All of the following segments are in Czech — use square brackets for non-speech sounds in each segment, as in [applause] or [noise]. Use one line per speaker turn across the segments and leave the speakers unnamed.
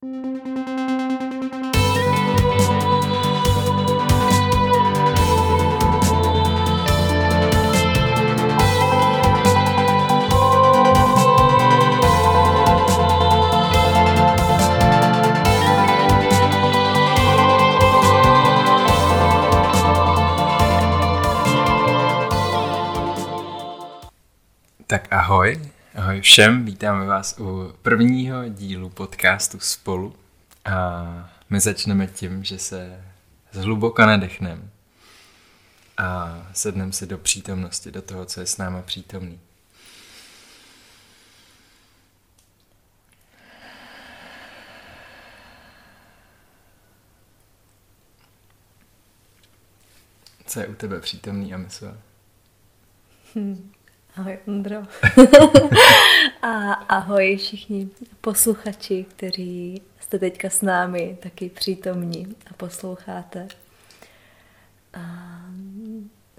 Tak ahoj všem, vítáme vás u prvního dílu podcastu Spolu a my začneme tím, že se zhluboka nadechneme a sedneme si do přítomnosti, do toho, co je s náma přítomný. Co je u tebe přítomný a?
Hmm. Ahoj Ondro. [laughs] a ahoj všichni posluchači, kteří jste teďka s námi taky přítomní a posloucháte. A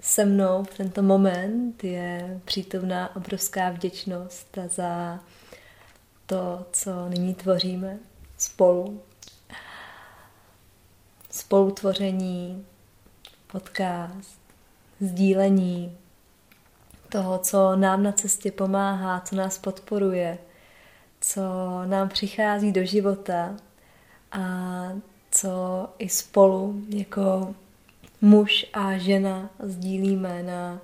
se mnou v tento moment je přítomná obrovská vděčnost za to, co nyní tvoříme spolu. Spolutvoření, podcast, sdílení, toho, co nám na cestě pomáhá, co nás podporuje, co nám přichází do života a co i spolu jako muž a žena sdílíme na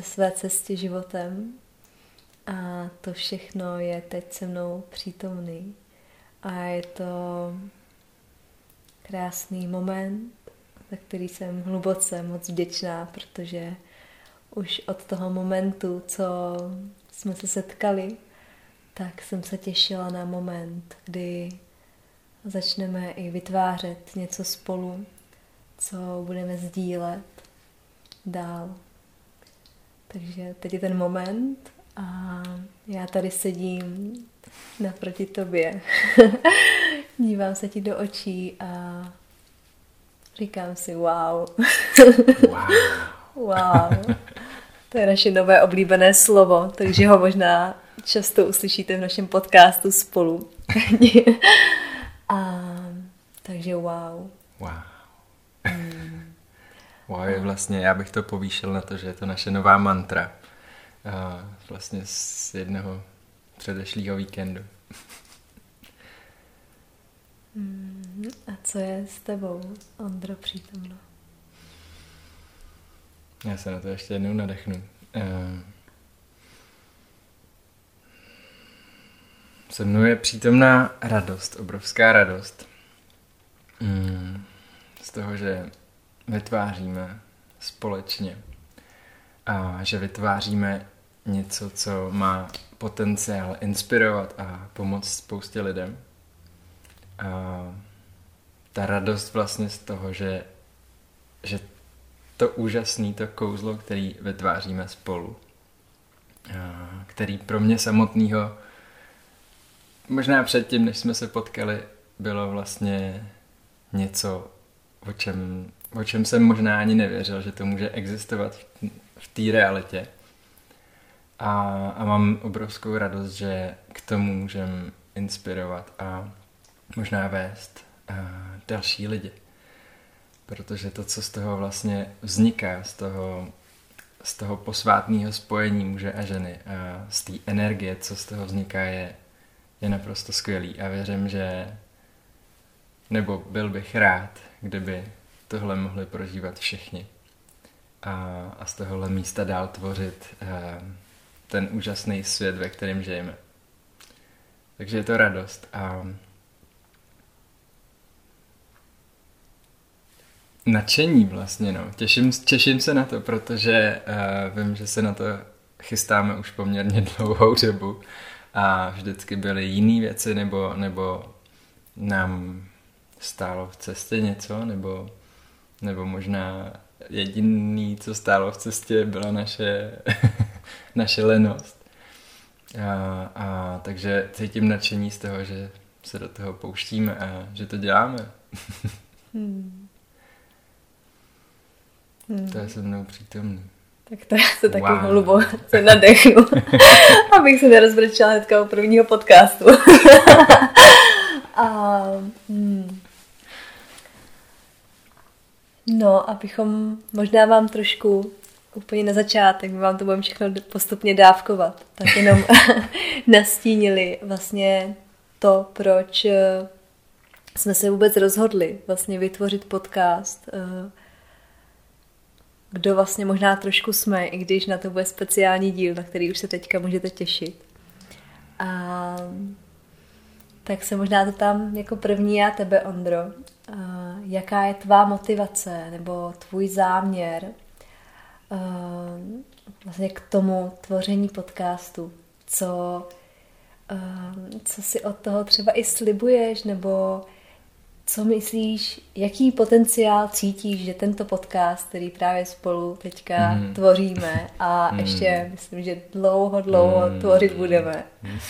své cestě životem. A to všechno je teď se mnou přítomný. A je to krásný moment, za který jsem hluboce moc vděčná, protože už od toho momentu, co jsme se setkali, tak jsem se těšila na moment, kdy začneme i vytvářet něco spolu, co budeme sdílet dál. Takže teď je ten moment a já tady sedím naproti tobě. [laughs] Dívám se ti do očí a říkám si wow. [laughs]
wow.
wow. To je naše nové oblíbené slovo, takže ho možná často uslyšíte v našem podcastu spolu. [laughs] A, takže wow.
Wow. Hmm. Wow je vlastně, já bych to povýšil na to, že je to naše nová mantra. A vlastně z jednoho předešlého víkendu.
Hmm. A co je s tebou, Ondro, přítomno?
Já se na to ještě jednou nadechnu. Uh, se mnou je přítomná radost, obrovská radost. Mm, z toho, že vytváříme společně a že vytváříme něco, co má potenciál inspirovat a pomoct spoustě lidem. A ta radost vlastně z toho, že, že to úžasné, to kouzlo, který vytváříme spolu. Který pro mě samotného, možná předtím, než jsme se potkali, bylo vlastně něco, o čem, o čem jsem možná ani nevěřil, že to může existovat v té realitě. A, a mám obrovskou radost, že k tomu můžem inspirovat a možná vést a další lidi protože to, co z toho vlastně vzniká, z toho, z toho posvátného spojení muže a ženy a z té energie, co z toho vzniká, je, je naprosto skvělý a věřím, že nebo byl bych rád, kdyby tohle mohli prožívat všichni a, a z tohohle místa dál tvořit a, ten úžasný svět, ve kterém žijeme. Takže je to radost a nadšení vlastně, no. Těším, těším se na to, protože uh, vím, že se na to chystáme už poměrně [laughs] dlouhou dobu a vždycky byly jiné věci, nebo, nebo nám stálo v cestě něco, nebo, nebo možná jediný, co stálo v cestě, byla naše, [laughs] naše lenost. A, a takže cítím nadšení z toho, že se do toho pouštíme a že to děláme. [laughs] hmm. Hmm. To je se mnou přítomný.
Tak to já se taky wow. hluboce [laughs] nadechnu, [laughs] abych se nerozbrčela hnedka u prvního podcastu. [laughs] A, hmm. No, abychom možná vám trošku úplně na začátek, my vám to budeme všechno postupně dávkovat, tak jenom nastínili vlastně to, proč eh, jsme se vůbec rozhodli vlastně vytvořit podcast, eh, kdo vlastně možná trošku jsme, i když na to bude speciální díl, na který už se teďka můžete těšit. A tak se možná to tam jako první já tebe, Ondro. A jaká je tvá motivace nebo tvůj záměr vlastně k tomu tvoření podcastu? Co, co si od toho třeba i slibuješ nebo co myslíš, jaký potenciál cítíš, že tento podcast, který právě spolu teďka mm. tvoříme a mm. ještě myslím, že dlouho, dlouho mm. tvořit budeme,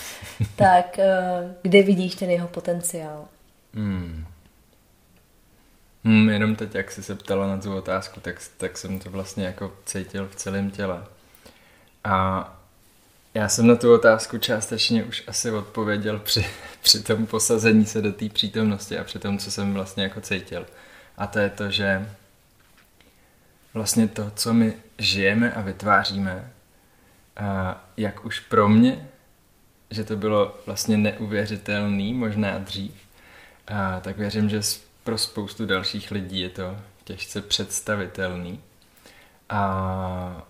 [laughs] tak uh, kde vidíš ten jeho potenciál? Mm.
Hmm, jenom teď, jak jsi se ptala na tu otázku, tak, tak jsem to vlastně jako cítil v celém těle. A já jsem na tu otázku částečně už asi odpověděl při, [laughs] při tom posazení se do té přítomnosti a při tom, co jsem vlastně jako cítil. A to je to, že vlastně to, co my žijeme a vytváříme, a jak už pro mě, že to bylo vlastně neuvěřitelný, možná dřív, a tak věřím, že pro spoustu dalších lidí je to těžce představitelný. A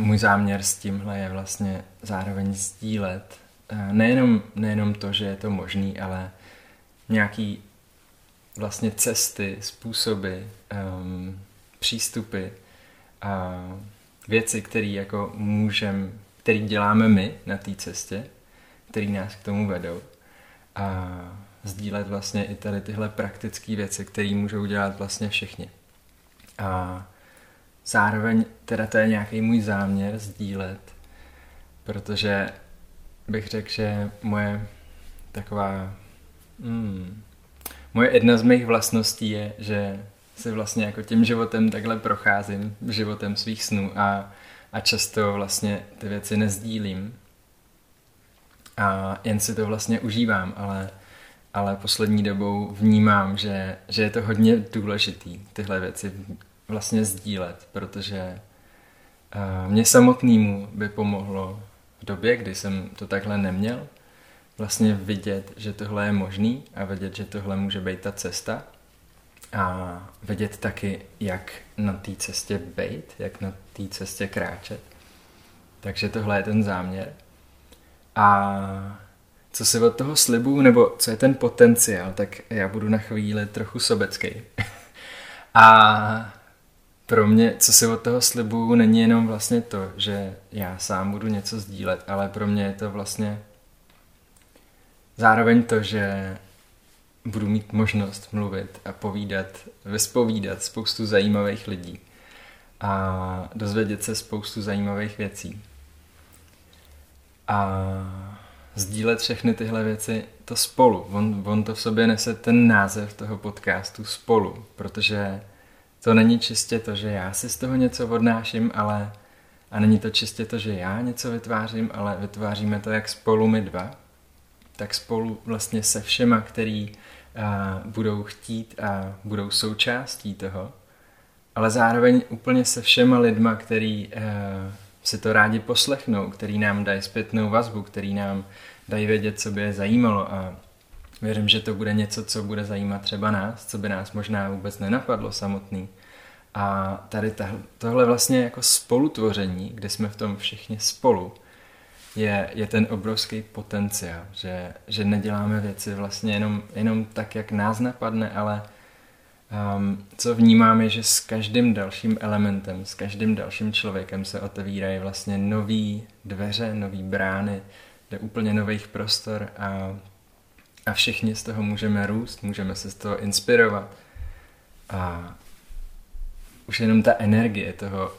můj záměr s tímhle je vlastně zároveň sdílet eh, nejenom, nejenom to, že je to možný, ale nějaký vlastně cesty, způsoby, um, přístupy a věci, které jako můžem, který děláme my na té cestě, které nás k tomu vedou. A sdílet vlastně i tady tyhle praktické věci, které můžou dělat vlastně všichni. A zároveň teda to je nějaký můj záměr sdílet, protože bych řekl, že moje taková hmm, moje jedna z mých vlastností je, že si vlastně jako tím životem takhle procházím, životem svých snů a, a často vlastně ty věci nezdílím a jen si to vlastně užívám, ale, ale poslední dobou vnímám, že, že je to hodně důležitý tyhle věci vlastně sdílet, protože uh, mě samotnému by pomohlo v době, kdy jsem to takhle neměl, vlastně vidět, že tohle je možný a vidět, že tohle může být ta cesta a vidět taky, jak na té cestě být, jak na té cestě kráčet. Takže tohle je ten záměr. A co si od toho slibu, nebo co je ten potenciál, tak já budu na chvíli trochu sobecký. [laughs] a pro mě, co si od toho slibuju, není jenom vlastně to, že já sám budu něco sdílet, ale pro mě je to vlastně zároveň to, že budu mít možnost mluvit a povídat, vyspovídat spoustu zajímavých lidí a dozvědět se spoustu zajímavých věcí. A sdílet všechny tyhle věci to spolu. On, on to v sobě nese ten název toho podcastu spolu, protože to není čistě to, že já si z toho něco odnáším, ale a není to čistě to, že já něco vytvářím, ale vytváříme to jak spolu my dva, tak spolu vlastně se všema, který a, budou chtít a budou součástí toho, ale zároveň úplně se všema lidma, který a, si to rádi poslechnou, který nám dají zpětnou vazbu, který nám dají vědět, co by je zajímalo a Věřím, že to bude něco, co bude zajímat třeba nás, co by nás možná vůbec nenapadlo samotný. A tady tohle vlastně jako spolutvoření, kde jsme v tom všichni spolu, je, je ten obrovský potenciál, že, že neděláme věci vlastně jenom, jenom tak, jak nás napadne, ale um, co vnímáme, že s každým dalším elementem, s každým dalším člověkem se otevírají vlastně nový dveře, nový brány, do úplně nových prostor a a všichni z toho můžeme růst, můžeme se z toho inspirovat. A už jenom ta energie toho,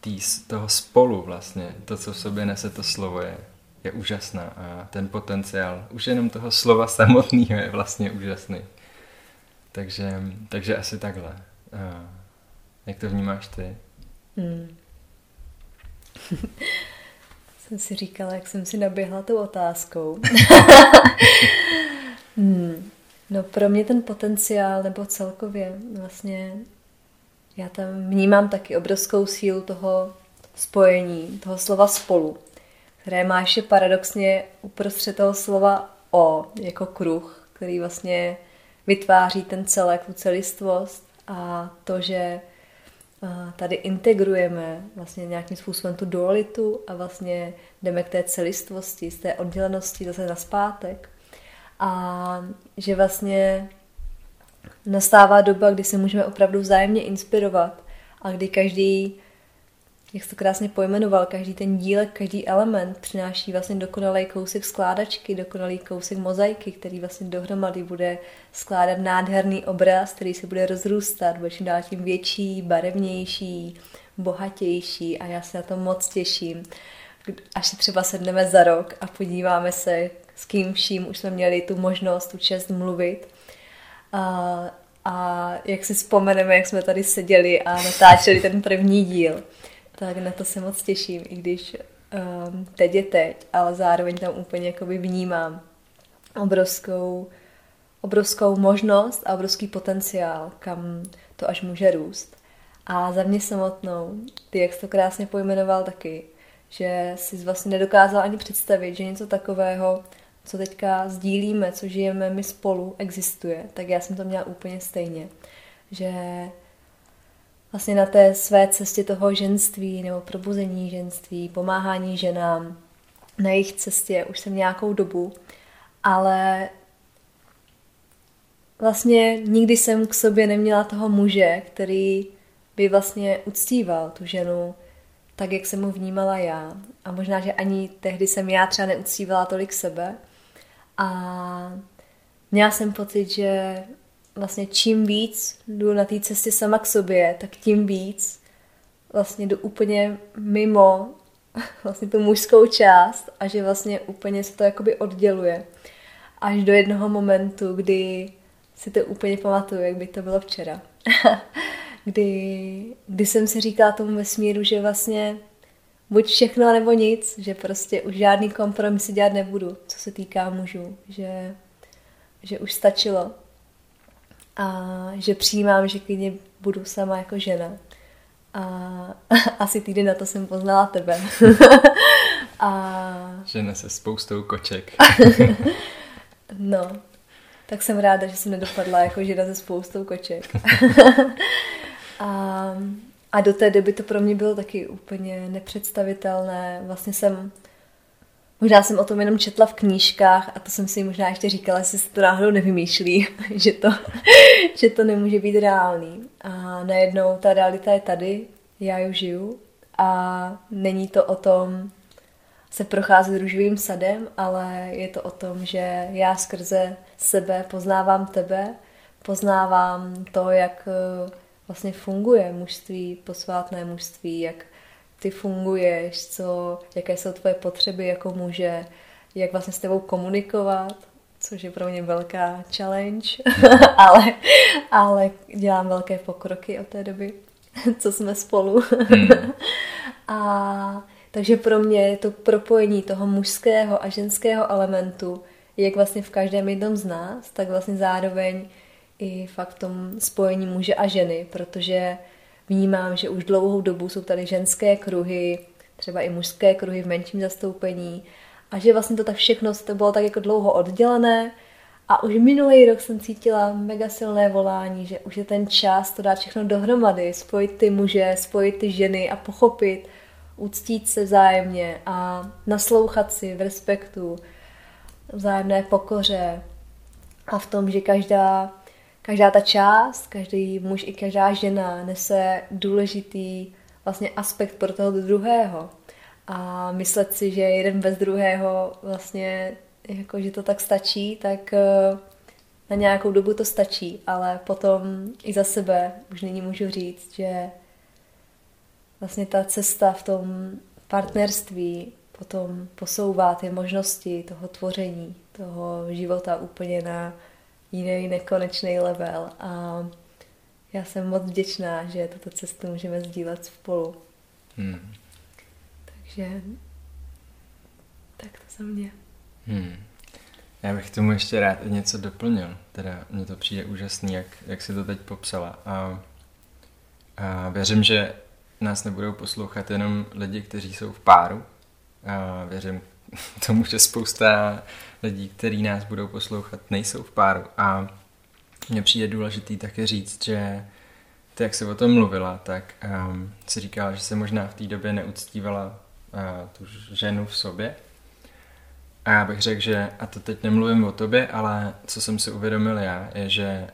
tý, toho spolu vlastně, to, co v sobě nese to slovo, je, je úžasná a ten potenciál, už jenom toho slova [laughs] samotného je vlastně úžasný. Takže, takže asi takhle. A jak to vnímáš ty? Hmm. [laughs]
jsem si říkala, jak jsem si naběhla tou otázkou. [laughs] hmm. No pro mě ten potenciál, nebo celkově vlastně, já tam vnímám taky obrovskou sílu toho spojení, toho slova spolu, které má ještě paradoxně uprostřed toho slova o, jako kruh, který vlastně vytváří ten celek, tu celistvost a to, že tady integrujeme vlastně nějakým způsobem tu dualitu a vlastně jdeme k té celistvosti, z té oddělenosti zase na zpátek. A že vlastně nastává doba, kdy se můžeme opravdu vzájemně inspirovat a kdy každý jak jsi to krásně pojmenoval, každý ten dílek, každý element přináší vlastně dokonalý kousek skládačky, dokonalý kousek mozaiky, který vlastně dohromady bude skládat nádherný obraz, který se bude rozrůstat, bude čím dál tím větší, barevnější, bohatější a já se na to moc těším. Až si třeba sedneme za rok a podíváme se, s kým vším už jsme měli tu možnost, tu čest mluvit. A, a jak si vzpomeneme, jak jsme tady seděli a natáčeli ten první díl tak na to se moc těším, i když um, teď je teď, ale zároveň tam úplně jakoby vnímám obrovskou, obrovskou možnost a obrovský potenciál, kam to až může růst. A za mě samotnou, ty jak jsi to krásně pojmenoval taky, že si vlastně nedokázal ani představit, že něco takového, co teďka sdílíme, co žijeme my spolu, existuje, tak já jsem to měla úplně stejně. Že vlastně na té své cestě toho ženství nebo probuzení ženství, pomáhání ženám na jejich cestě už jsem nějakou dobu, ale vlastně nikdy jsem k sobě neměla toho muže, který by vlastně uctíval tu ženu tak, jak jsem mu vnímala já. A možná, že ani tehdy jsem já třeba neuctívala tolik sebe. A měla jsem pocit, že vlastně čím víc jdu na té cestě sama k sobě, tak tím víc vlastně jdu úplně mimo [laughs] vlastně tu mužskou část a že vlastně úplně se to jakoby odděluje. Až do jednoho momentu, kdy si to úplně pamatuju, jak by to bylo včera. [laughs] kdy, kdy jsem si říkala tomu vesmíru, že vlastně buď všechno nebo nic, že prostě už žádný kompromisy dělat nebudu, co se týká mužů, že, že už stačilo a že přijímám, že klidně budu sama jako žena. A [laughs] asi týden na to jsem poznala tebe. [laughs]
a... Žena se spoustou koček. [laughs]
no, tak jsem ráda, že jsem nedopadla jako žena se spoustou koček. a, a do té doby to pro mě bylo taky úplně nepředstavitelné. Vlastně jsem Možná jsem o tom jenom četla v knížkách a to jsem si možná ještě říkala, jestli se to náhodou nevymýšlí, [laughs] že to, [laughs] že to nemůže být reálný. A najednou ta realita je tady, já ji žiju a není to o tom se procházet růžovým sadem, ale je to o tom, že já skrze sebe poznávám tebe, poznávám to, jak eh, vlastně funguje mužství, posvátné mužství, jak ty funguješ, co, jaké jsou tvoje potřeby jako muže, jak vlastně s tebou komunikovat, což je pro mě velká challenge, [laughs] ale, ale dělám velké pokroky od té doby, [laughs] co jsme spolu. Hmm. [laughs] a takže pro mě je to propojení toho mužského a ženského elementu, jak vlastně v každém jednom z nás, tak vlastně zároveň i fakt v tom spojení muže a ženy, protože vnímám, že už dlouhou dobu jsou tady ženské kruhy, třeba i mužské kruhy v menším zastoupení a že vlastně to tak všechno to bylo tak jako dlouho oddělené. A už minulý rok jsem cítila mega silné volání, že už je ten čas to dát všechno dohromady, spojit ty muže, spojit ty ženy a pochopit, uctít se vzájemně a naslouchat si v respektu, vzájemné pokoře a v tom, že každá každá ta část, každý muž i každá žena nese důležitý vlastně aspekt pro toho druhého. A myslet si, že jeden bez druhého vlastně jako, že to tak stačí, tak eh, na nějakou dobu to stačí, ale potom i za sebe už nyní můžu říct, že vlastně ta cesta v tom partnerství potom posouvá ty možnosti toho tvoření, toho života úplně na jiný nekonečný level a já jsem moc vděčná, že tuto cestu můžeme sdílet spolu. Hmm. Takže Tak to za mě.
Hmm. Já bych tomu ještě rád něco doplnil. Teda mně to přijde úžasný, jak, jak si to teď popsala. A, a věřím, že nás nebudou poslouchat jenom lidi, kteří jsou v páru. A věřím [laughs] tomu, že spousta lidí, kteří nás budou poslouchat, nejsou v páru. A mně přijde důležitý také říct, že ty, jak se o tom mluvila, tak um, si říkala, že se možná v té době neuctívala uh, tu ženu v sobě. A já bych řekl, že, a to teď nemluvím o tobě, ale co jsem si uvědomil já, je, že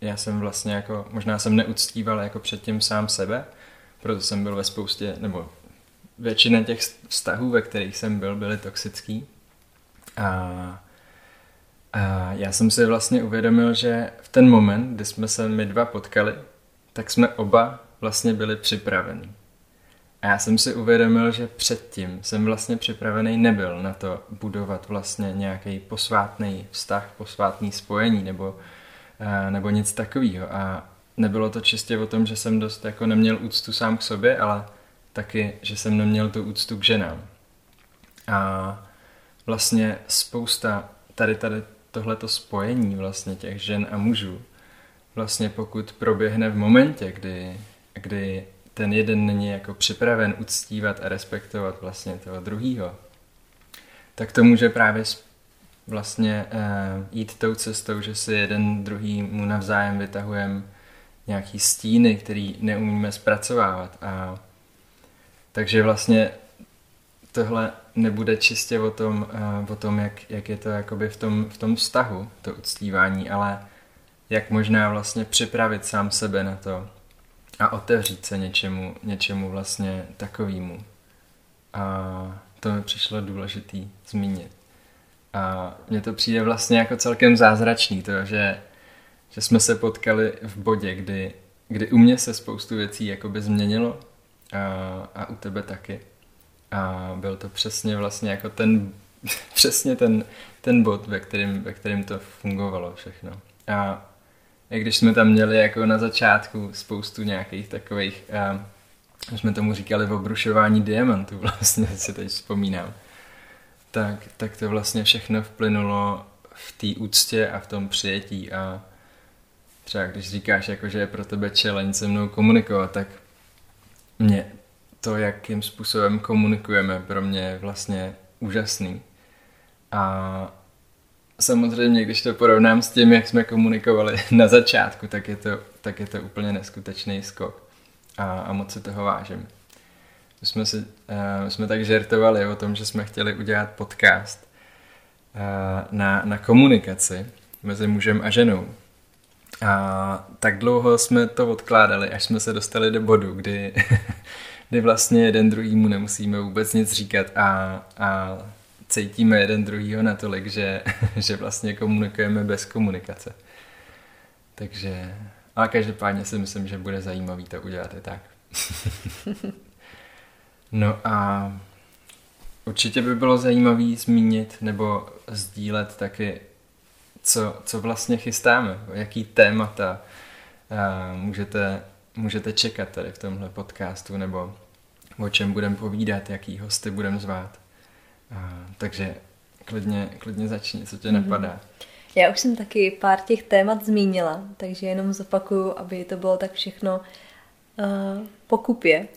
já jsem vlastně jako, možná jsem neuctíval jako předtím sám sebe, proto jsem byl ve spoustě, nebo většina těch vztahů, ve kterých jsem byl, byly toxický. A, a já jsem si vlastně uvědomil, že v ten moment, kdy jsme se my dva potkali, tak jsme oba vlastně byli připraveni. A já jsem si uvědomil, že předtím jsem vlastně připravený nebyl na to budovat vlastně nějaký posvátný vztah, posvátný spojení nebo, nebo nic takového. A nebylo to čistě o tom, že jsem dost jako neměl úctu sám k sobě, ale taky, že jsem neměl tu úctu k ženám. A vlastně spousta tady, tady tohleto spojení vlastně těch žen a mužů, vlastně pokud proběhne v momentě, kdy, kdy ten jeden není jako připraven uctívat a respektovat vlastně toho druhýho, tak to může právě vlastně uh, jít tou cestou, že si jeden druhý mu navzájem vytahujeme nějaký stíny, který neumíme zpracovávat. A takže vlastně tohle nebude čistě o tom, uh, o tom jak, jak je to jakoby v tom, v tom vztahu, to uctívání, ale jak možná vlastně připravit sám sebe na to a otevřít se něčemu, něčemu vlastně takovému. A to mi přišlo důležitý zmínit. A mně to přijde vlastně jako celkem zázračný, to, že, že jsme se potkali v bodě, kdy, kdy u mě se spoustu věcí jakoby změnilo a, a u tebe taky. A byl to přesně vlastně jako ten, [laughs] přesně ten, ten bod, ve kterým, ve kterým to fungovalo všechno. A i když jsme tam měli jako na začátku spoustu nějakých takových, uh, jsme tomu říkali obrušování diamantů, [laughs] vlastně si teď vzpomínám, tak, tak to vlastně všechno vplynulo v té úctě a v tom přijetí a třeba když říkáš, jako, že je pro tebe challenge se mnou komunikovat, tak mě to, jakým způsobem komunikujeme, pro mě je vlastně úžasný. A samozřejmě, když to porovnám s tím, jak jsme komunikovali [laughs] na začátku, tak je to, tak je to úplně neskutečný skok. A, a moc si toho vážím. My jsme, si, uh, jsme tak žertovali o tom, že jsme chtěli udělat podcast uh, na, na komunikaci mezi mužem a ženou. A tak dlouho jsme to odkládali, až jsme se dostali do bodu, kdy, [laughs] kdy vlastně jeden druhýmu nemusíme vůbec nic říkat a, a cítíme jeden druhýho natolik, že, [laughs] že vlastně komunikujeme bez komunikace. Takže, ale každopádně si myslím, že bude zajímavý to udělat i tak. [laughs] no a určitě by bylo zajímavý zmínit nebo sdílet taky, co, co vlastně chystáme, jaký témata uh, můžete, můžete čekat tady v tomhle podcastu, nebo o čem budeme povídat, jaký hosty budeme zvát takže klidně, klidně začni, co tě mm-hmm. napadá.
Já už jsem taky pár těch témat zmínila, takže jenom zopakuju, aby to bylo tak všechno uh, pokupě.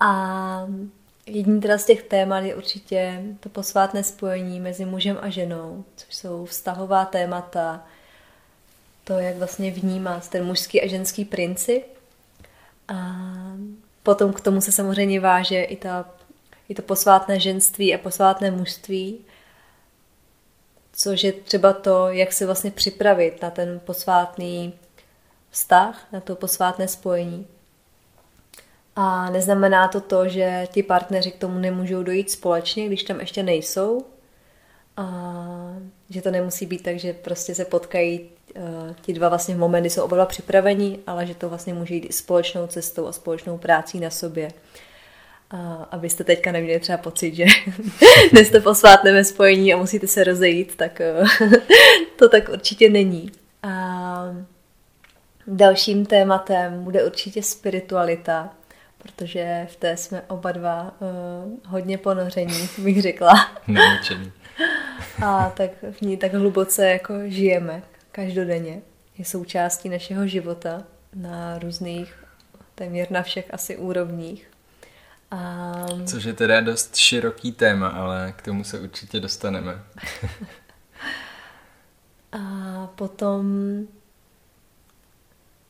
A jedním teda z těch témat je určitě to posvátné spojení mezi mužem a ženou, což jsou vztahová témata, to, jak vlastně vnímat ten mužský a ženský princip. A potom k tomu se samozřejmě váže i ta i to posvátné ženství a posvátné mužství, což je třeba to, jak se vlastně připravit na ten posvátný vztah, na to posvátné spojení. A neznamená to to, že ti partneři k tomu nemůžou dojít společně, když tam ještě nejsou. A že to nemusí být tak, že prostě se potkají uh, ti dva vlastně v moment, kdy jsou oba dva připraveni, ale že to vlastně může jít společnou cestou a společnou prácí na sobě. A abyste teďka neměli třeba pocit, že [laughs] nejste posvátné spojení a musíte se rozejít, tak eh, [laughs] to tak určitě není. A dalším tématem bude určitě spiritualita, protože v té jsme oba dva uh, hodně ponoření, bych řekla. [laughs]
Naučení.
A tak v ní tak hluboce jako žijeme každodenně. Je součástí našeho života na různých, téměř na všech asi úrovních.
A... Což je teda dost široký téma, ale k tomu se určitě dostaneme. [laughs]
a potom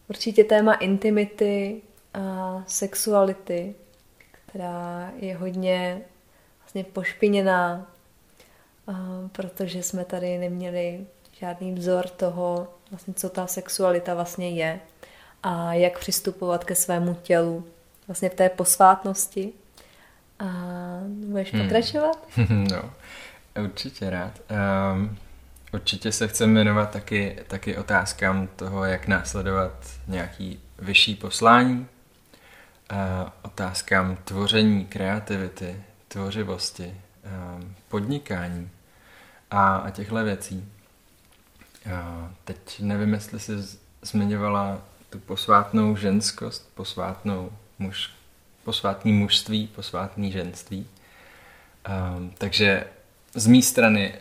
určitě téma intimity a sexuality, která je hodně vlastně pošpiněná, protože jsme tady neměli žádný vzor toho, vlastně, co ta sexualita vlastně je a jak přistupovat ke svému tělu vlastně v té posvátnosti. A budeš hmm. pokračovat? [laughs]
no, určitě rád. Um, určitě se chceme věnovat taky, taky otázkám toho, jak následovat nějaký vyšší poslání, otázkám tvoření, kreativity, tvořivosti, podnikání a, a těchto věcí. Uh, teď nevím, jestli jsi zmiňovala tu posvátnou ženskost, posvátnou muž, posvátný mužství, posvátný ženství. Takže z mé strany,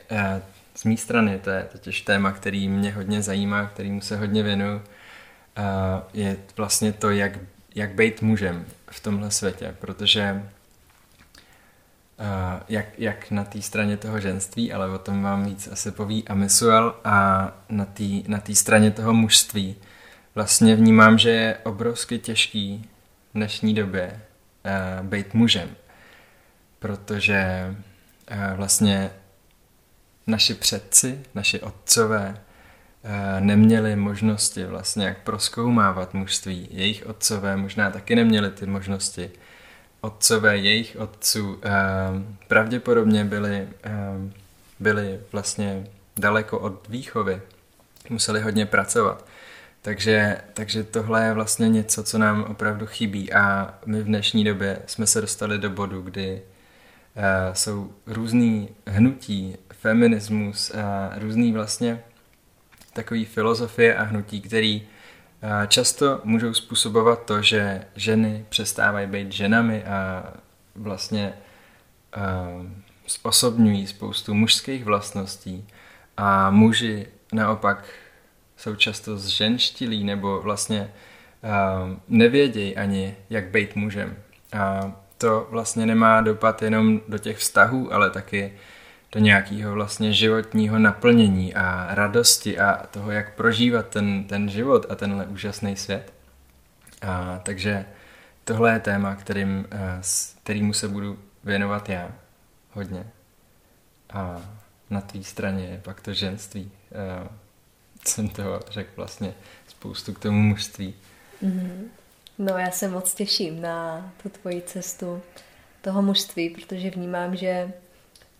z mé strany, to je totiž téma, který mě hodně zajímá, kterýmu se hodně věnuju, je vlastně to, jak, jak být mužem v tomhle světě, protože Uh, jak, jak na té straně toho ženství, ale o tom vám víc asi poví Amisuel a na té na straně toho mužství vlastně vnímám, že je obrovsky těžký v dnešní době uh, být mužem, protože uh, vlastně naši předci, naši otcové neměli možnosti vlastně jak proskoumávat mužství. Jejich otcové možná taky neměli ty možnosti. Otcové jejich otců uh, pravděpodobně byli, uh, byli vlastně daleko od výchovy. Museli hodně pracovat. Takže, takže tohle je vlastně něco, co nám opravdu chybí a my v dnešní době jsme se dostali do bodu, kdy uh, jsou různý hnutí, feminismus a různý vlastně takový filozofie a hnutí, který uh, často můžou způsobovat to, že ženy přestávají být ženami a vlastně uh, osobňují spoustu mužských vlastností a muži naopak jsou často zženštilí nebo vlastně uh, nevědějí ani, jak být mužem. A to vlastně nemá dopad jenom do těch vztahů, ale taky do nějakého vlastně životního naplnění a radosti a toho, jak prožívat ten, ten život a tenhle úžasný svět. A, takže tohle je téma, kterým, kterýmu se budu věnovat já hodně. A na tvý straně je pak to ženství jsem toho řekl vlastně spoustu k tomu mužství.
Mm-hmm. No já se moc těším na tu tvoji cestu toho mužství, protože vnímám, že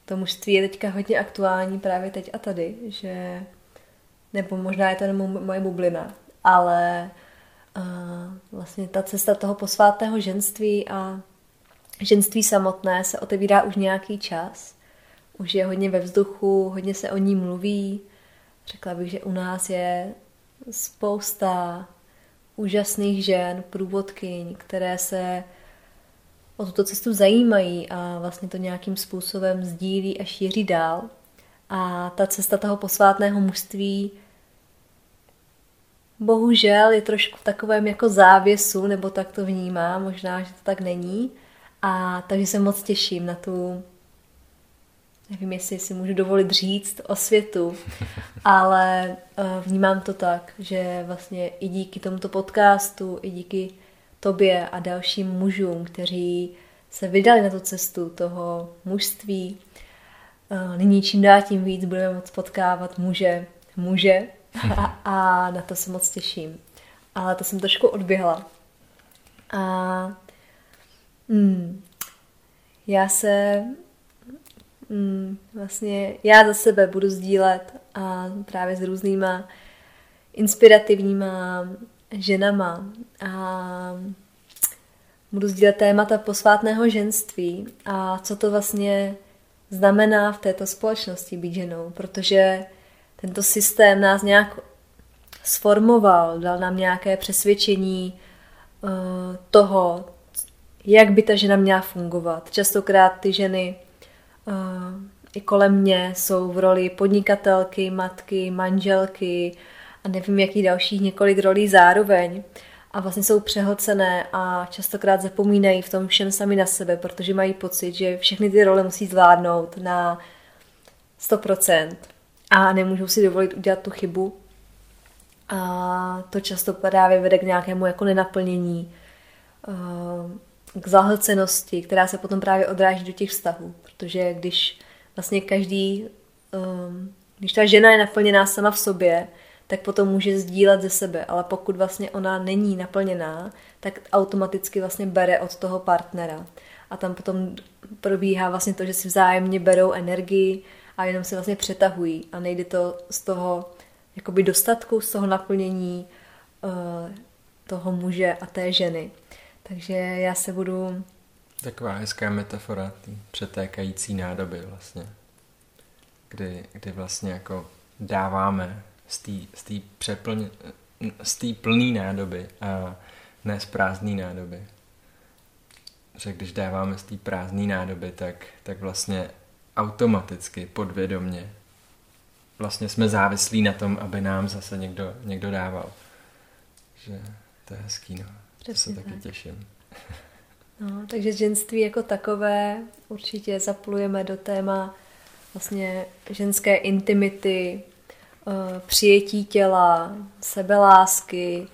to mužství je teďka hodně aktuální právě teď a tady, že nebo možná je to jenom moje bublina, ale uh, vlastně ta cesta toho posvátného ženství a ženství samotné se otevírá už nějaký čas. Už je hodně ve vzduchu, hodně se o ní mluví, Řekla bych, že u nás je spousta úžasných žen, průvodkyň, které se o tuto cestu zajímají a vlastně to nějakým způsobem sdílí a šíří dál. A ta cesta toho posvátného mužství bohužel je trošku v takovém jako závěsu, nebo tak to vnímám, možná, že to tak není. A takže se moc těším na tu nevím, jestli si můžu dovolit říct o světu, [laughs] ale uh, vnímám to tak, že vlastně i díky tomuto podcastu, i díky tobě a dalším mužům, kteří se vydali na tu cestu toho mužství, uh, nyní čím dál tím víc budeme moct potkávat muže, muže a, [laughs] a na to se moc těším. Ale to jsem trošku odběhla. A hmm, já se mm, vlastně já za sebe budu sdílet a právě s různýma inspirativníma ženama a budu sdílet témata posvátného ženství a co to vlastně znamená v této společnosti být ženou, protože tento systém nás nějak sformoval, dal nám nějaké přesvědčení uh, toho, jak by ta žena měla fungovat. Častokrát ty ženy uh, i kolem mě jsou v roli podnikatelky, matky, manželky a nevím, jaký dalších několik rolí zároveň. A vlastně jsou přehlcené a častokrát zapomínají v tom všem sami na sebe, protože mají pocit, že všechny ty role musí zvládnout na 100% a nemůžou si dovolit udělat tu chybu. A to často právě vede k nějakému jako nenaplnění, eh, k zahlcenosti, která se potom právě odráží do těch vztahů. Protože když vlastně každý, eh, když ta žena je naplněná sama v sobě, tak potom může sdílet ze sebe, ale pokud vlastně ona není naplněná, tak automaticky vlastně bere od toho partnera. A tam potom probíhá vlastně to, že si vzájemně berou energii a jenom se vlastně přetahují a nejde to z toho jakoby dostatku, z toho naplnění uh, toho muže a té ženy. Takže já se budu...
Taková hezká metafora, přetékající nádoby vlastně. Kdy, kdy vlastně jako dáváme z té přeplně, z té plné nádoby a ne z prázdné nádoby. Že když dáváme z té prázdné nádoby, tak, tak vlastně automaticky, podvědomně, vlastně jsme závislí na tom, aby nám zase někdo, někdo dával. Že to je hezký, no. Přesně se taky tak. těším.
No, takže ženství jako takové určitě zaplujeme do téma vlastně ženské intimity, přijetí těla, sebelásky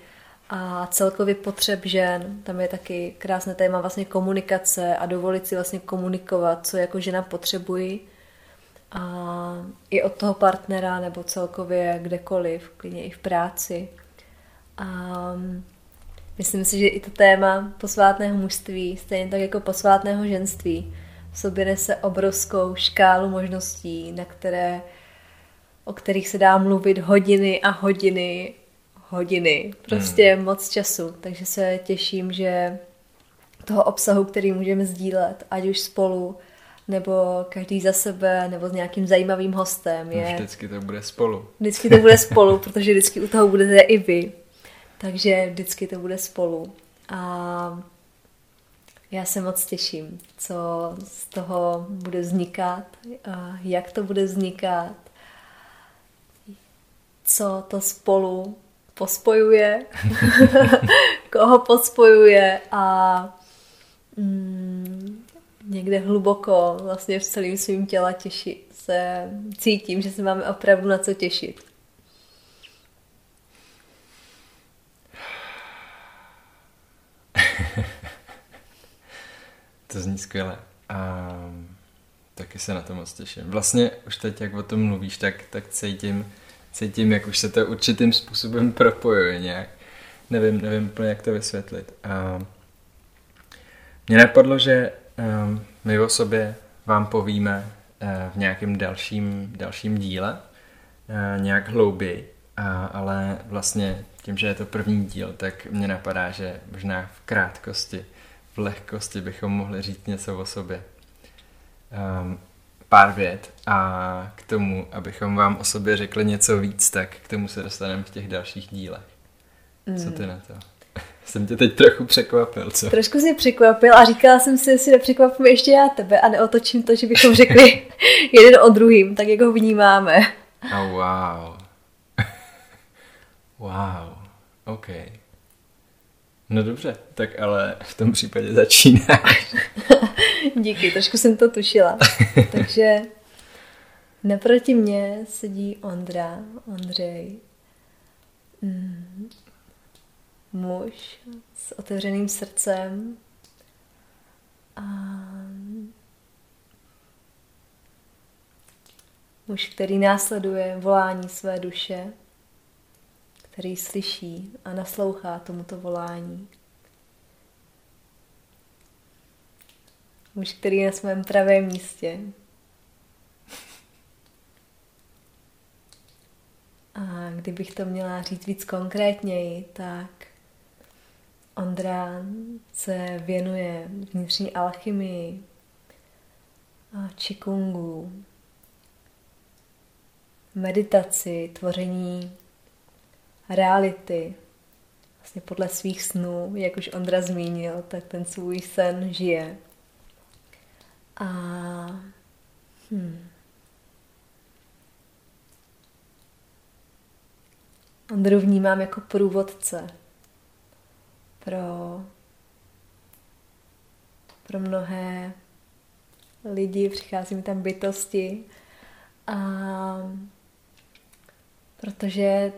a celkově potřeb žen. Tam je taky krásné téma vlastně komunikace a dovolit si vlastně komunikovat, co jako žena potřebuji a i od toho partnera nebo celkově kdekoliv, klidně i v práci. A myslím si, že i to téma posvátného mužství, stejně tak jako posvátného ženství, v sobě nese obrovskou škálu možností, na které o kterých se dá mluvit hodiny a hodiny, hodiny, prostě hmm. moc času. Takže se těším, že toho obsahu, který můžeme sdílet, ať už spolu, nebo každý za sebe, nebo s nějakým zajímavým hostem. Je...
Vždycky to bude spolu.
Vždycky to bude [laughs] spolu, protože vždycky u toho budete i vy. Takže vždycky to bude spolu. A já se moc těším, co z toho bude vznikat, a jak to bude vznikat co to spolu pospojuje, [laughs] koho pospojuje a mm, někde hluboko vlastně v celém svým těla těši, se cítím, že se máme opravdu na co těšit. [laughs]
to zní skvěle. A taky se na to moc těším. Vlastně už teď, jak o tom mluvíš, tak, tak cítím, cítím, jak už se to určitým způsobem [laughs] propojuje nějak. Nevím, nevím úplně, jak to vysvětlit. A mě napadlo, že um, my o sobě vám povíme uh, v nějakém dalším, dalším díle, uh, nějak hlouběji, ale vlastně tím, že je to první díl, tak mě napadá, že možná v krátkosti, v lehkosti bychom mohli říct něco o sobě. Um, pár vět a k tomu, abychom vám o sobě řekli něco víc, tak k tomu se dostaneme v těch dalších dílech. Mm. Co ty na to? [laughs] Jsem tě teď trochu překvapil, co?
Trošku si překvapil a říkala jsem si, jestli nepřekvapím ještě já tebe a neotočím to, že bychom řekli [laughs] jeden o druhým, tak jak ho vnímáme.
Oh, wow. [laughs] wow. OK. No dobře, tak ale v tom případě začínáš. [laughs]
Díky, trošku jsem to tušila. [laughs] Takže naproti mě sedí Ondra, Ondřej. Mm, muž s otevřeným srdcem a muž, který následuje volání své duše který slyší a naslouchá tomuto volání. Muž, který je na svém pravém místě. A kdybych to měla říct víc konkrétněji, tak Ondra se věnuje vnitřní alchymii a čikungu, meditaci, tvoření reality, vlastně podle svých snů, jak už Ondra zmínil, tak ten svůj sen žije. A hmm. Ondru vnímám jako průvodce pro, pro mnohé lidi, přichází mi tam bytosti a protože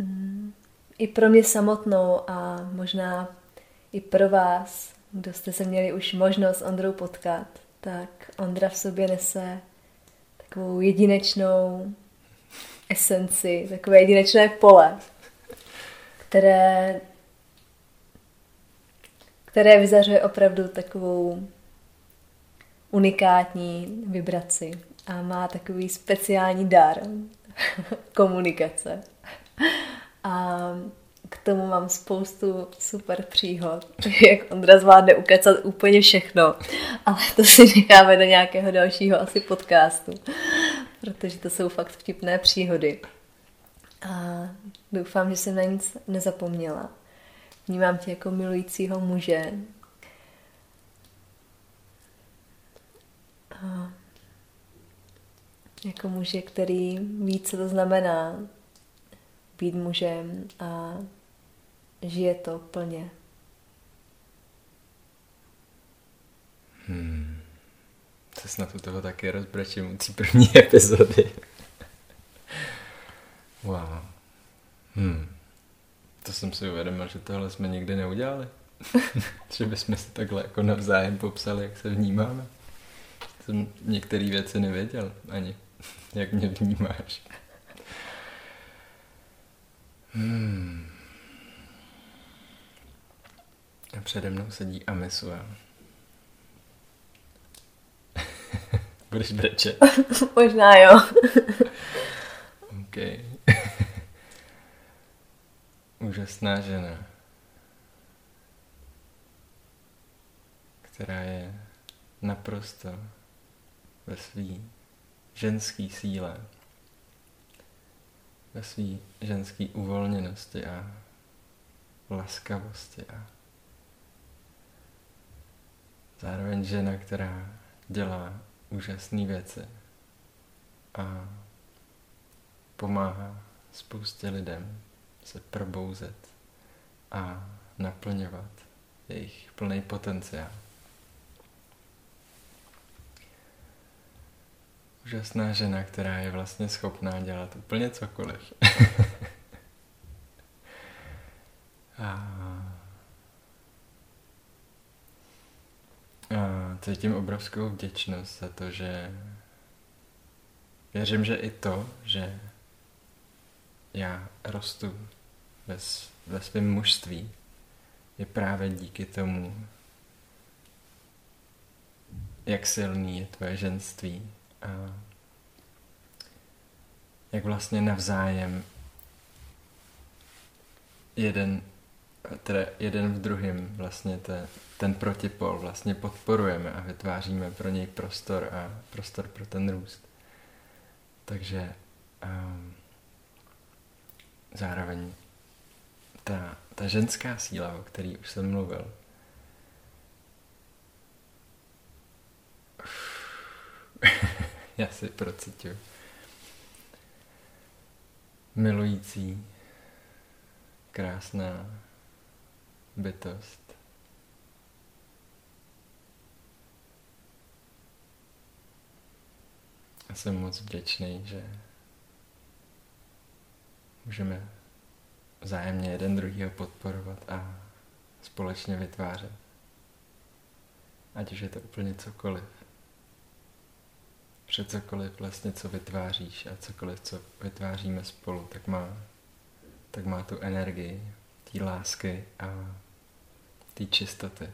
mm, i pro mě samotnou a možná i pro vás, kdo jste se měli už možnost Ondrou potkat, tak Ondra v sobě nese takovou jedinečnou esenci, takové jedinečné pole, které, které vyzařuje opravdu takovou unikátní vibraci a má takový speciální dar [laughs] komunikace. [laughs] A k tomu mám spoustu super příhod, [laughs] jak Ondra zvládne ukecat úplně všechno, ale to si necháme do nějakého dalšího asi podcastu, protože to jsou fakt vtipné příhody. A doufám, že jsem na nic nezapomněla. Vnímám tě jako milujícího muže. A jako muže, který ví, co to znamená být mužem a žije to plně.
Hmm. To snad u toho taky rozbrečím u té první [laughs] epizody. wow. Hmm. To jsem si uvědomil, že tohle jsme nikdy neudělali. [laughs] že bychom si takhle jako navzájem popsali, jak se vnímáme. Jsem některé věci nevěděl ani, [laughs] jak mě vnímáš. Hmm. A přede mnou sedí Amisua. [laughs] Budeš brečet? [laughs]
Možná jo. [laughs]
OK. Úžasná žena, která je naprosto ve svý ženský síle ve své ženské uvolněnosti a laskavosti a zároveň žena, která dělá úžasné věci a pomáhá spoustě lidem se probouzet a naplňovat jejich plný potenciál. Úžasná žena, která je vlastně schopná dělat úplně cokoliv. [laughs] a, a cítím obrovskou vděčnost za to, že věřím, že i to, že já rostu ve, ve svém mužství, je právě díky tomu, jak silný je tvoje ženství jak vlastně navzájem jeden, teda jeden v druhém vlastně te, ten protipol vlastně podporujeme a vytváříme pro něj prostor a prostor pro ten růst. Takže um, zároveň ta, ta ženská síla, o který už jsem mluvil, [laughs] Já si procituju. Milující, krásná bytost. A jsem moc vděčný, že můžeme vzájemně jeden druhýho podporovat a společně vytvářet. Ať už je to úplně cokoliv že cokoliv vlastně, co vytváříš a cokoliv, co vytváříme spolu, tak má, tak má tu energii, té lásky a té čistoty.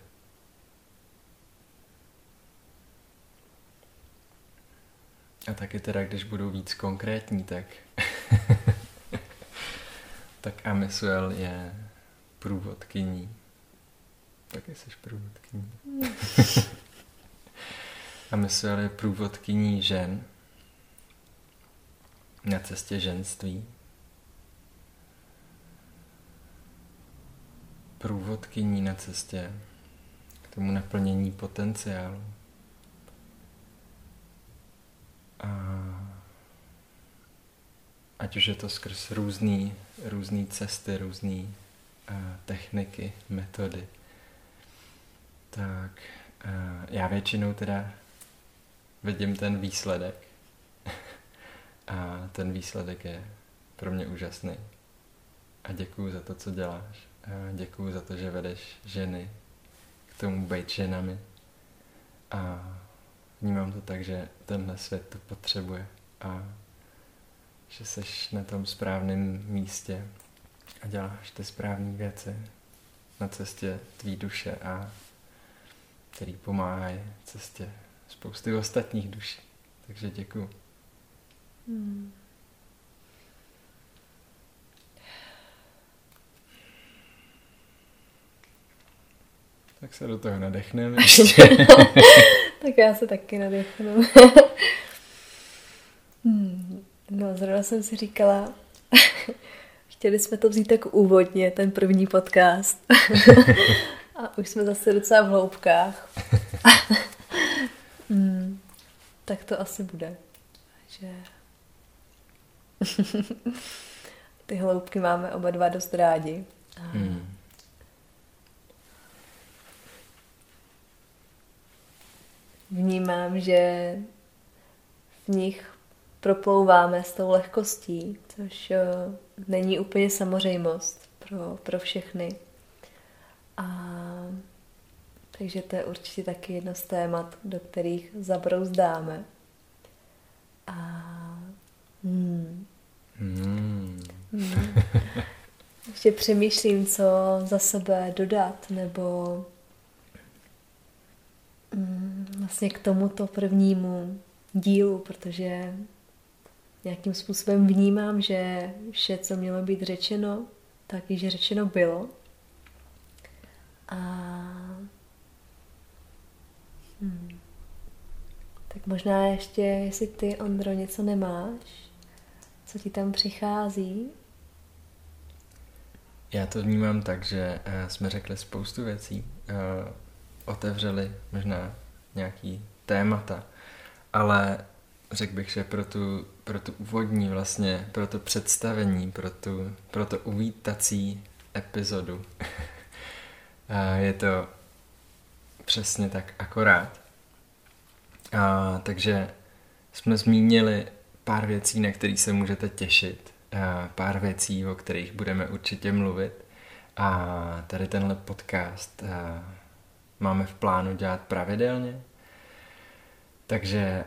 A taky teda, když budu víc konkrétní, tak [laughs] tak Amisuel je průvodkyní. Taky jsi průvodkyní. [laughs] A Michelle je průvodkyní žen na cestě ženství. průvodkyní na cestě k tomu naplnění potenciálu. A ať už je to skrz různé různý cesty, různé techniky, metody, tak já většinou teda vidím ten výsledek [laughs] a ten výsledek je pro mě úžasný. A děkuju za to, co děláš. A děkuju za to, že vedeš ženy k tomu být ženami. A vnímám to tak, že tenhle svět to potřebuje. A že jsi na tom správném místě a děláš ty správné věci na cestě tvý duše a který pomáhají cestě spousty ostatních duší. Takže děkuju. Hmm. Tak se do toho nadechneme [laughs] [laughs]
tak já se taky nadechnu. hmm. No, zrovna jsem si říkala, [laughs] chtěli jsme to vzít tak úvodně, ten první podcast. A už jsme zase docela v hloubkách. Hmm. Tak to asi bude. Že... [laughs] Ty hloubky máme oba dva dost rádi. Hmm. Vnímám, že v nich proplouváme s tou lehkostí, což uh, není úplně samozřejmost pro, pro všechny. A takže to je určitě taky jedno z témat, do kterých zabrouzdáme. A hmm. Hmm. Hmm. [laughs] Ještě přemýšlím, co za sebe dodat, nebo hmm, vlastně k tomuto prvnímu dílu, protože nějakým způsobem vnímám, že vše, co mělo být řečeno, tak již řečeno bylo. A tak možná ještě, jestli ty, Ondro, něco nemáš, co ti tam přichází?
Já to vnímám tak, že eh, jsme řekli spoustu věcí, eh, otevřeli možná nějaký témata, ale řekl bych, že pro tu, pro tu úvodní vlastně, pro to představení, pro tu, pro to uvítací epizodu [laughs] je to přesně tak akorát. A, takže jsme zmínili pár věcí, na které se můžete těšit, a pár věcí, o kterých budeme určitě mluvit. A tady tenhle podcast a, máme v plánu dělat pravidelně. Takže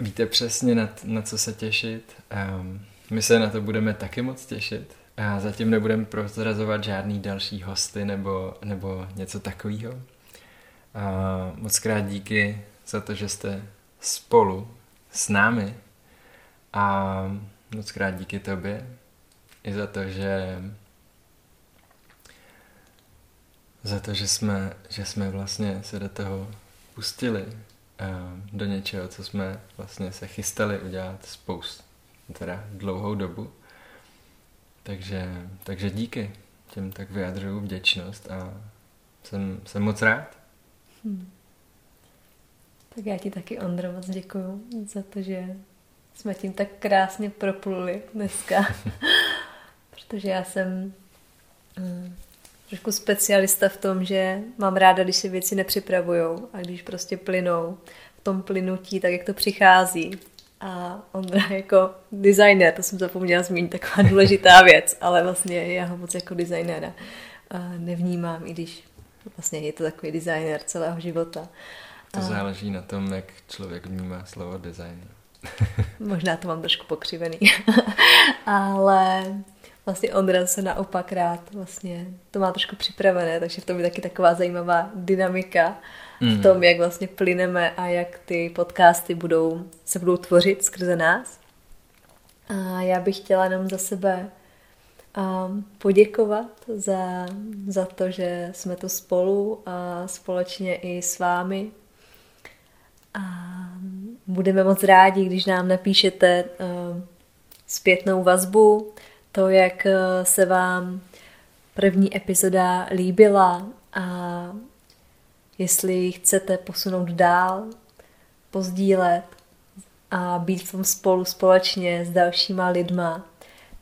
víte přesně, na, na co se těšit. Um, my se na to budeme taky moc těšit. A zatím nebudeme prozrazovat žádný další hosty nebo, nebo něco takového. A moc krát díky za to, že jste spolu s námi a moc krát díky tobě i za to, že za to, že jsme, že jsme vlastně se do toho pustili do něčeho, co jsme vlastně se chystali udělat spoust, teda dlouhou dobu. Takže, takže díky, těm tak vyjadřuju vděčnost a jsem, jsem moc rád. Hmm.
Tak já ti taky, Ondro, moc děkuju za to, že jsme tím tak krásně propluli dneska. [laughs] Protože já jsem hmm, trošku specialista v tom, že mám ráda, když se věci nepřipravujou a když prostě plynou v tom plynutí, tak jak to přichází. A on [laughs] jako designer, to jsem zapomněla zmínit, taková důležitá věc, ale vlastně já ho moc jako designera nevnímám, i když vlastně je to takový designer celého života.
To záleží na tom, jak člověk vnímá slovo design. [laughs]
Možná to mám trošku pokřivený. [laughs] ale vlastně Ondra se naopak rád vlastně to má trošku připravené, takže v tom je taky taková zajímavá dynamika mm. v tom, jak vlastně plyneme a jak ty podcasty budou, se budou tvořit skrze nás. A já bych chtěla jenom za sebe um, poděkovat za, za to, že jsme tu spolu a společně i s vámi. A budeme moc rádi, když nám napíšete um, zpětnou vazbu, to, jak eh, se vám první epizoda líbila a jestli chcete posunout dál, pozdílet a být v tom spolu společně s dalšíma lidma,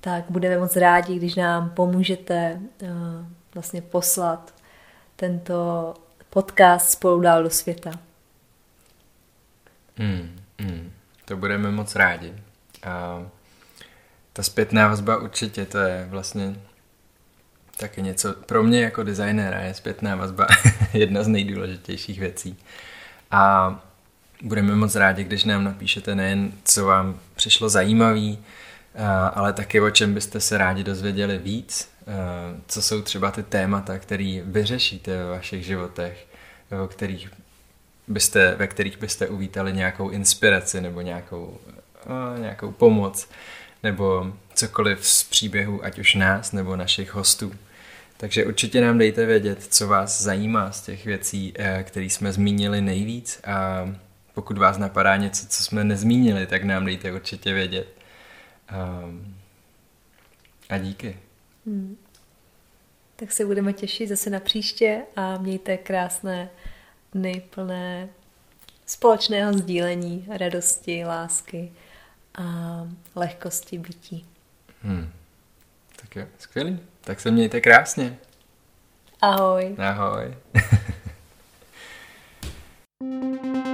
tak budeme moc rádi, když nám pomůžete uh, vlastně poslat tento podcast spolu dál do světa.
Hmm, hmm, to budeme moc rádi. A ta zpětná vazba určitě, to je vlastně taky něco, pro mě jako designéra je zpětná vazba [laughs] jedna z nejdůležitějších věcí. A budeme moc rádi, když nám napíšete nejen, co vám přišlo zajímavý, ale taky o čem byste se rádi dozvěděli víc, co jsou třeba ty témata, které vyřešíte ve vašich životech, o kterých byste, ve kterých byste uvítali nějakou inspiraci nebo nějakou, nějakou pomoc nebo cokoliv z příběhu, ať už nás nebo našich hostů. Takže určitě nám dejte vědět, co vás zajímá z těch věcí, eh, které jsme zmínili nejvíc a pokud vás napadá něco, co jsme nezmínili, tak nám dejte určitě vědět. Um, a díky. Hmm.
Tak se budeme těšit zase na příště a mějte krásné dny plné společného sdílení, radosti, lásky a lehkosti bytí.
Hmm. Tak jo, skvělý. Tak se mějte krásně.
Ahoj.
Ahoj. thank [laughs] you